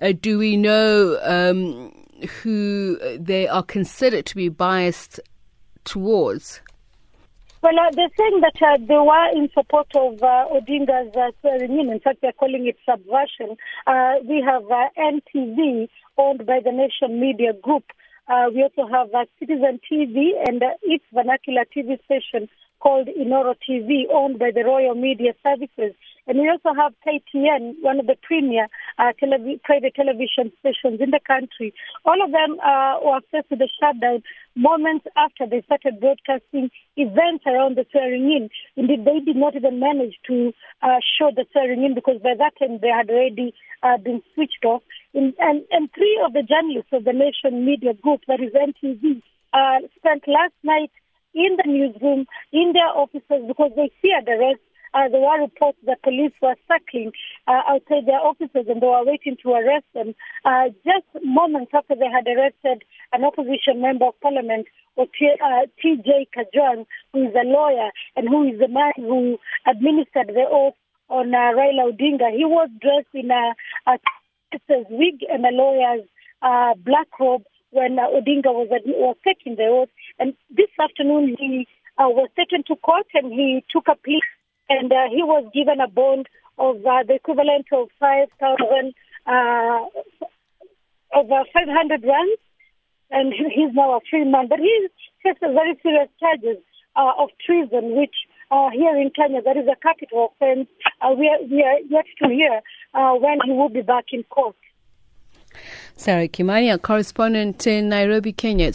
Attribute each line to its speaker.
Speaker 1: Uh, do we know um, who they are considered to be biased towards?
Speaker 2: Well, uh, they're saying that uh, they were in support of uh, Odinga's uh, in. Fact, they're calling it subversion. Uh, we have uh, NTV, owned by the Nation Media Group. Uh, we also have uh, Citizen TV and uh, its vernacular TV station called Inooro TV, owned by the Royal Media Services. And we also have KTN, one of the premier uh, private television stations in the country. All of them uh, were faced with a shutdown moments after they started broadcasting events around the swearing in. Indeed, they did not even manage to uh, show the swearing in because by that time they had already uh, been switched off. In, and, and three of the journalists of the Nation Media Group, that is NTV, uh, spent last night in the newsroom, in their offices, because they feared arrest uh, there were reports that police were circling uh, outside their offices and they were waiting to arrest them. Uh, just moments after they had arrested an opposition member of parliament, uh, T.J. Kajwang, who is a lawyer and who is the man who administered the oath on uh, Raila Odinga. He was dressed in a, a wig and a lawyer's uh, black robe when uh, Odinga was, was taking the oath. And this afternoon he uh, was taken to court and he took a plea and uh, he was given a bond of uh, the equivalent of 5,000, uh, uh, 500 rands, and he's now a free man. But he faces very serious charges uh, of treason, which uh, here in Kenya, that is a capital offense. Uh, we, are, we are yet to hear uh, when he will be back in court.
Speaker 1: Sarah Kimani, a correspondent in Nairobi, Kenya.